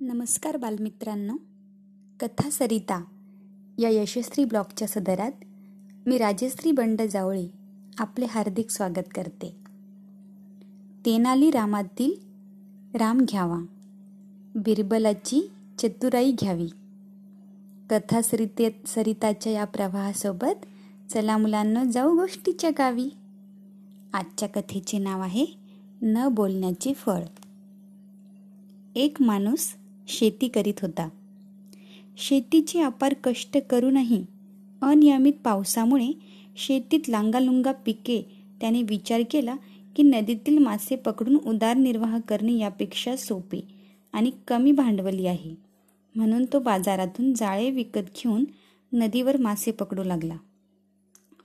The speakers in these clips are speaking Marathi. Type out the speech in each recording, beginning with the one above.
नमस्कार बालमित्रांनो. कथा सरिता या यशस्वी ब्लॉगच्या सदरात मी राजश्री बंड जावळे आपले हार्दिक स्वागत करते. तेनाली रामातील राम घ्यावा. बिरबलाची चतुराई घ्यावी. कथा सरिते सरिताच्या या प्रवाहासोबत चला मुलांना जाऊ गोष्टीच्या गावी. आजच्या कथेचे नाव आहे न बोलण्याचे फळ. एक माणूस शेती करीत होता. शेतीची अपार कष्ट करूनही अनियमित पावसामुळे शेतीत लांगालुंगा पिके त्याने विचार केला की नदीतील मासे पकडून उदारनिर्वाह करणे यापेक्षा सोपे आणि कमी भांडवली आहे. म्हणून तो बाजारातून जाळे विकत घेऊन नदीवर मासे पकडू लागला.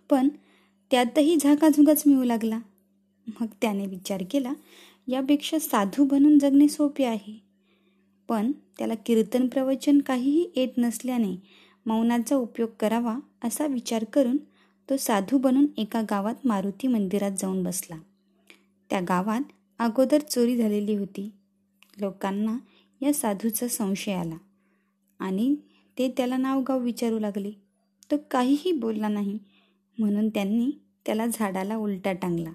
पण त्यातही झाकाझुगाच मिळू लागला. मग त्याने विचार केला यापेक्षा साधू बनून जगणे सोपे आहे. पण त्याला कीर्तन प्रवचन काहीही येत नसल्याने मौनाचा उपयोग करावा असा विचार करून तो साधू बनून एका गावात मारुती मंदिरात जाऊन बसला. त्या गावात अगोदर चोरी झालेली होती. लोकांना या साधूचा संशय आला आणि ते त्याला नावगाव विचारू लागले. तो काहीही बोलला नाही म्हणून त्यांनी त्याला झाडाला उलटा टांगला.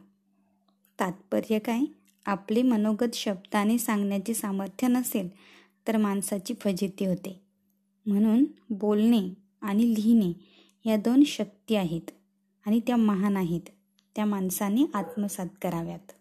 तात्पर्य काय? आपले मनोगत शब्दाने सांगण्याचे सामर्थ्य नसेल तर माणसाची फजिती होते. म्हणून बोलणे आणि लिहिणे या दोन शक्ती आहेत आणि त्या महान आहेत. त्या माणसाने आत्मसात कराव्यात.